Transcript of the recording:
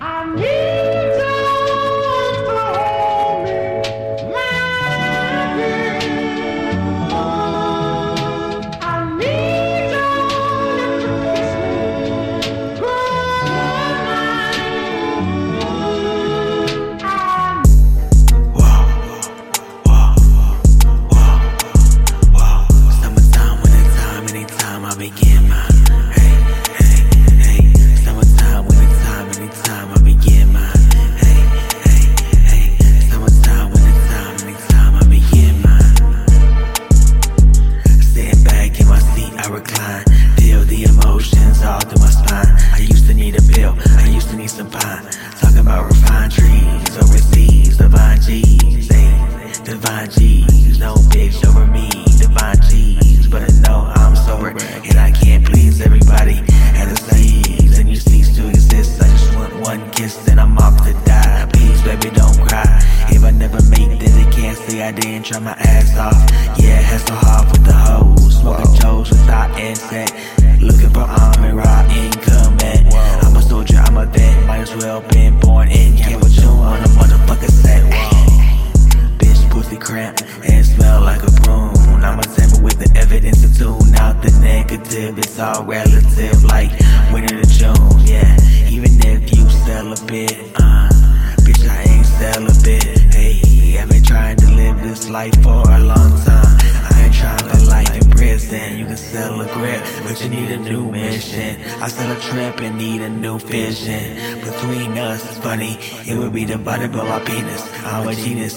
I need Talking about refined trees overseas, divine G's, ayy, divine G's. No bitch over me, divine G's. But know I'm sober, and I can't please everybody. And the seas, and you cease to exist. I just want one kiss, then I'm off to die. Please, baby, don't cry. If I never make it, they can't say I didn't try my ass off. Smell like a broom. I'm a sample with the evidence to tune out the negative. It's all relative, like winter to June. Yeah, even if you celibate, uh, bitch, I ain't celibate. Hey, I've been trying to live this life for a long time. I ain't trying to life in prison. You can sell a grip, but you need a new mission. I sell a trip and need a new vision. Between us, funny, it would be the body of my penis. I'm a genius.